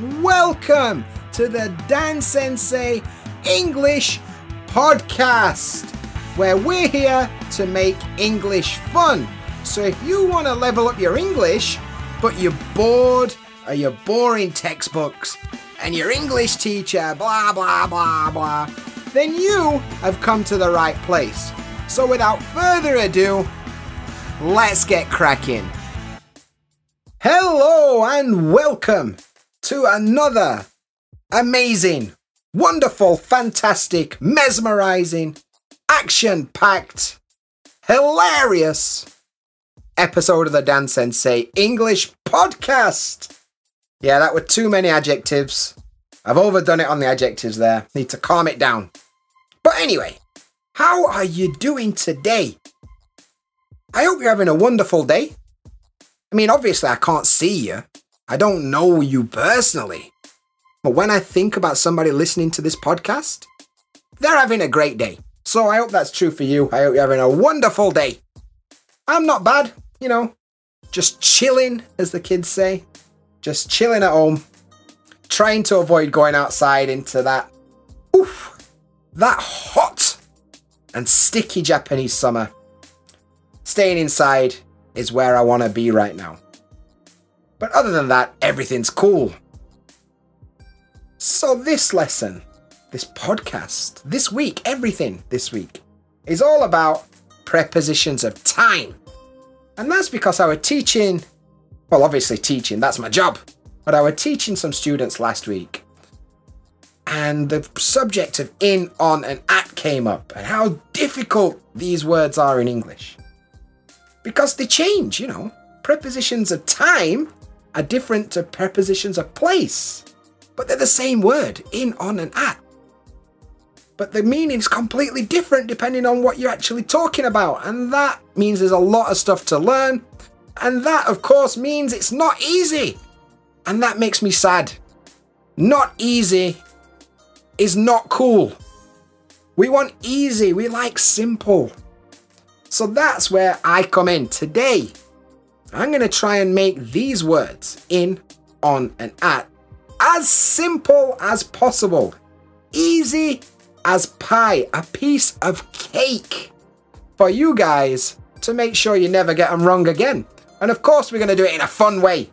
welcome to the Dan Sensei English Podcast, where we're here to make English fun. So if you want to level up your English, but you're bored or you're boring textbooks, and your English teacher, blah, blah, blah, blah, then you have come to the right place. So without further ado, let's get cracking. Hello and welcome to another amazing, wonderful, fantastic, mesmerizing, action packed, hilarious episode of the Dan Sensei English podcast. Yeah, that were too many adjectives. I've overdone it on the adjectives there. Need to calm it down. But anyway, how are you doing today? I hope you're having a wonderful day. I mean, obviously, I can't see you. I don't know you personally. But when I think about somebody listening to this podcast, they're having a great day. So I hope that's true for you. I hope you're having a wonderful day. I'm not bad, you know, just chilling, as the kids say. Just chilling at home, trying to avoid going outside into that, oof, that hot and sticky Japanese summer. Staying inside is where I want to be right now. But other than that, everything's cool. So, this lesson, this podcast, this week, everything this week, is all about prepositions of time. And that's because I was teaching, well, obviously, teaching, that's my job, but I was teaching some students last week. And the subject of in, on, and at came up, and how difficult these words are in English. Because they change, you know. Prepositions of time are different to prepositions of place, but they're the same word, in, on, and at. But the meaning is completely different depending on what you're actually talking about, and that means there's a lot of stuff to learn, and that, of course, means it's not easy, and that makes me sad. Not easy is not cool. We want easy, we like simple. So that's where I come in today. I'm going to try and make these words in, on, and at as simple as possible. Easy as pie, a piece of cake for you guys to make sure you never get them wrong again. And of course, we're going to do it in a fun way.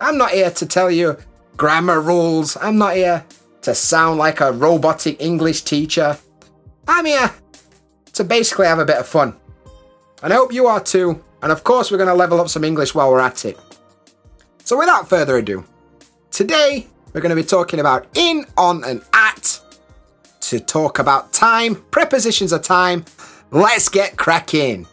I'm not here to tell you grammar rules. I'm not here to sound like a robotic English teacher. I'm here to basically have a bit of fun. And I hope you are too. And of course, we're going to level up some English while we're at it. So, without further ado, today we're going to be talking about in, on, and at to talk about time, prepositions of time. Let's get cracking.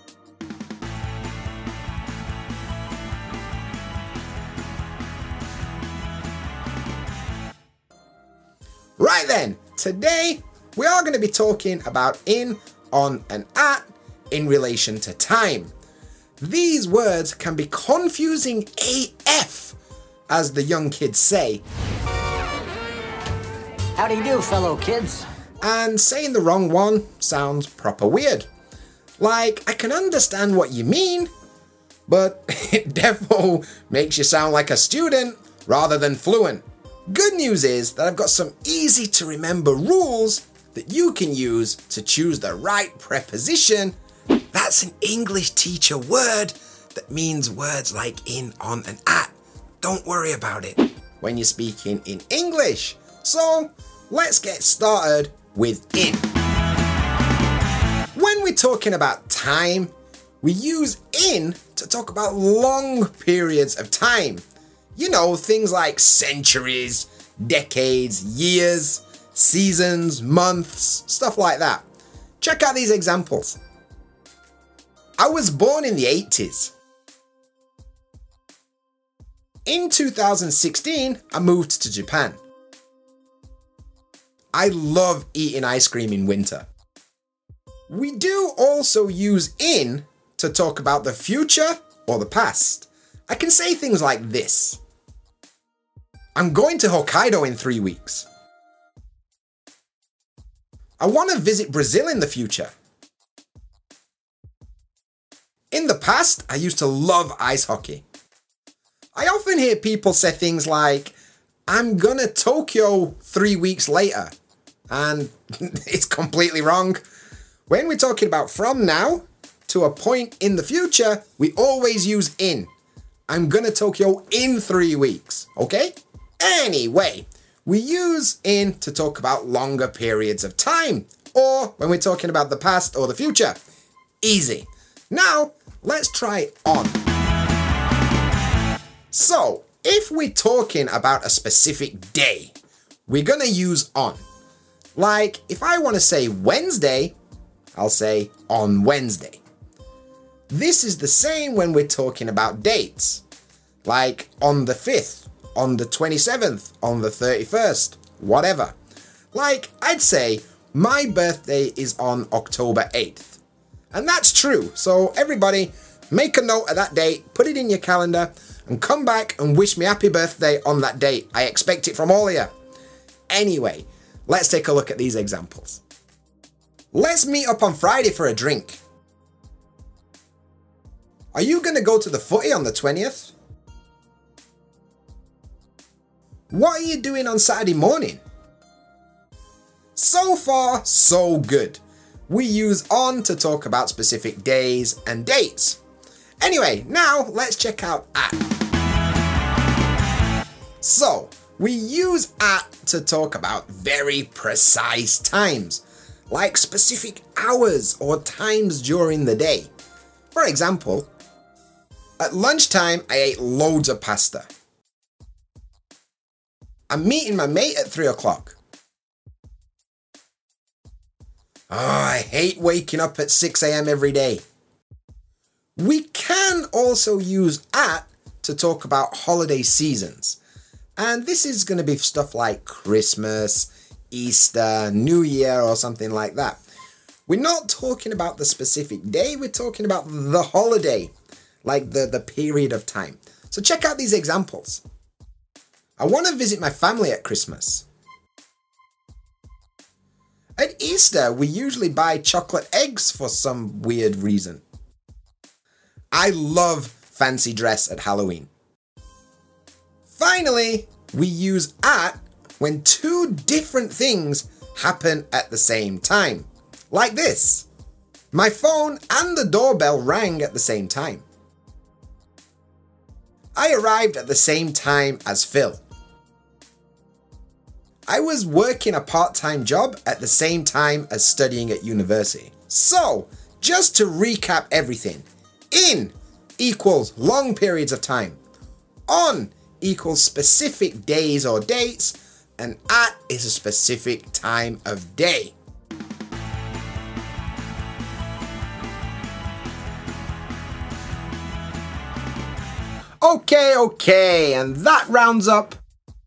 Right then, today we are going to be talking about in, on, and at in relation to time. These words can be confusing AF, as the young kids say. How do you do, fellow kids? And saying the wrong one sounds proper weird. Like, I can understand what you mean, but it defo makes you sound like a student rather than fluent. Good news is that I've got some easy to remember rules that you can use to choose the right preposition. That's an English teacher word that means words like in, on, and at. Don't worry about it when you're speaking in English. So let's get started with in. When we're talking about time, we use in to talk about long periods of time. You know, things like centuries, decades, years, seasons, months, stuff like that. Check out these examples. I was born in the 80s. In 2016, I moved to Japan. I love eating ice cream in winter. We do also use in to talk about the future or the past. I can say things like this I'm going to Hokkaido in three weeks. I want to visit Brazil in the future. In the past, I used to love ice hockey. I often hear people say things like, I'm gonna Tokyo three weeks later. And it's completely wrong. When we're talking about from now to a point in the future, we always use in. I'm gonna Tokyo in three weeks, okay? Anyway, we use in to talk about longer periods of time, or when we're talking about the past or the future. Easy. Now, let's try on. So, if we're talking about a specific day, we're gonna use on. Like, if I want to say Wednesday, I'll say on Wednesday. This is the same when we're talking about dates, like on the 5th, on the 27th, on the 31st, whatever. Like, I'd say my birthday is on October 8th. And that's true, so everybody make a note of that date, put it in your calendar, and come back and wish me happy birthday on that date. I expect it from all of you. Anyway, let's take a look at these examples. Let's meet up on Friday for a drink. Are you going to go to the footy on the 20th? What are you doing on Saturday morning? So far, so good. We use on to talk about specific days and dates. Anyway, now let's check out at. So, we use at to talk about very precise times, like specific hours or times during the day. For example, at lunchtime, I ate loads of pasta. I'm meeting my mate at 3 o'clock. Oh, I hate waking up at 6 a.m. every day. We can also use at to talk about holiday seasons. And this is going to be stuff like Christmas, Easter, New Year, or something like that. We're not talking about the specific day, we're talking about the holiday, like the, the period of time. So check out these examples. I want to visit my family at Christmas. At Easter, we usually buy chocolate eggs for some weird reason. I love fancy dress at Halloween. Finally, we use at when two different things happen at the same time. Like this. My phone and the doorbell rang at the same time. I arrived at the same time as Phil. I was working a part time job at the same time as studying at university. So, just to recap everything in equals long periods of time, on equals specific days or dates, and at is a specific time of day. Okay, okay, and that rounds up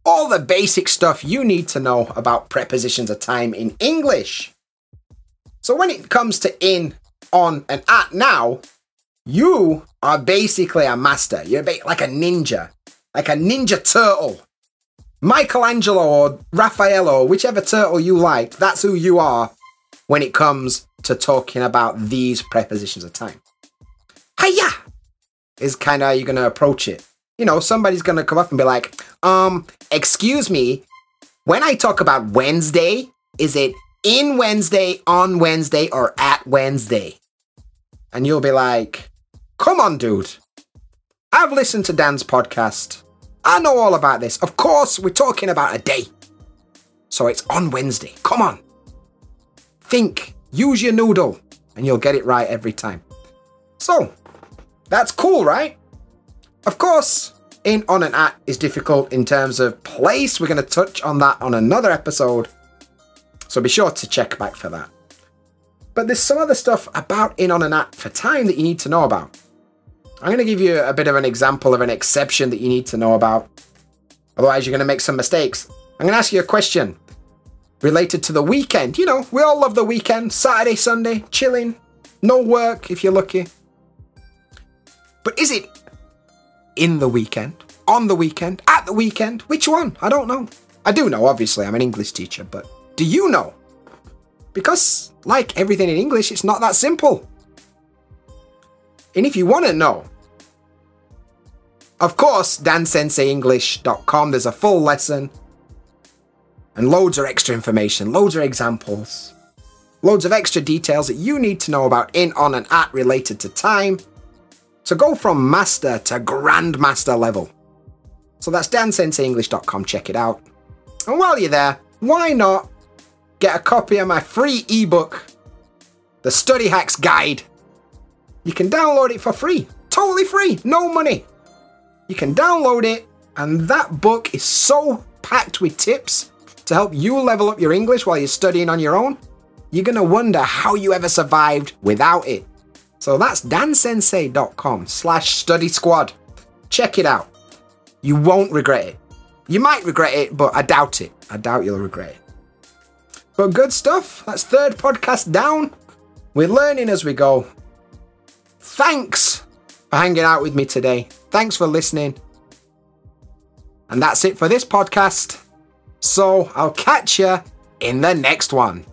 all the basic stuff you need to know about prepositions of time in English. So when it comes to in, on, and at now, you are basically a master. You're like a ninja, like a ninja turtle. Michelangelo or Raffaello, whichever turtle you like, that's who you are when it comes to talking about these prepositions of time. Hiya! Is kind of how you're going to approach it. You know, somebody's to come up and be like, um, excuse me, when I talk about Wednesday, is it in Wednesday, on Wednesday, or at Wednesday? And you'll be like, come on, dude. I've listened to Dan's podcast. I know all about this. Of course, we're talking about a day. So it's on Wednesday. Come on. Think, use your noodle, and you'll get it right every time. So, that's cool, right? Of course, in, on, and at is difficult in terms of place. We're going to touch on that on another episode. So be sure to check back for that. But there's some other stuff about in, on, and at for time that you need to know about. I'm going to give you a bit of an example of an exception that you need to know about. Otherwise, you're going to make some mistakes. I'm going to ask you a question related to the weekend. You know, we all love the weekend Saturday, Sunday, chilling, no work if you're lucky. But is it in the weekend, on the weekend, at the weekend? Which one? I don't know. I do know, obviously, I'm an English teacher, but do you know? Because, like everything in English, it's not that simple. And if you want to know, of course, dansenseienglish.com, there's a full lesson and loads of extra information, loads of examples, loads of extra details that you need to know about in, on, and at related to time to go from master to grandmaster level. So that's dansenseienglish.com, check it out. And while you're there, why not get a copy of my free ebook, The Study Hacks Guide? You can download it for free, totally free, no money. You can download it, and that book is so packed with tips to help you level up your English while you're studying on your own. You're gonna wonder how you ever survived without it. So that's dansensei.com slash study squad. Check it out. You won't regret it. You might regret it, but I doubt it. I doubt you'll regret it. But good stuff. That's third podcast down. We're learning as we go. Thanks for hanging out with me today. Thanks for listening. And that's it for this podcast. So I'll catch you in the next one.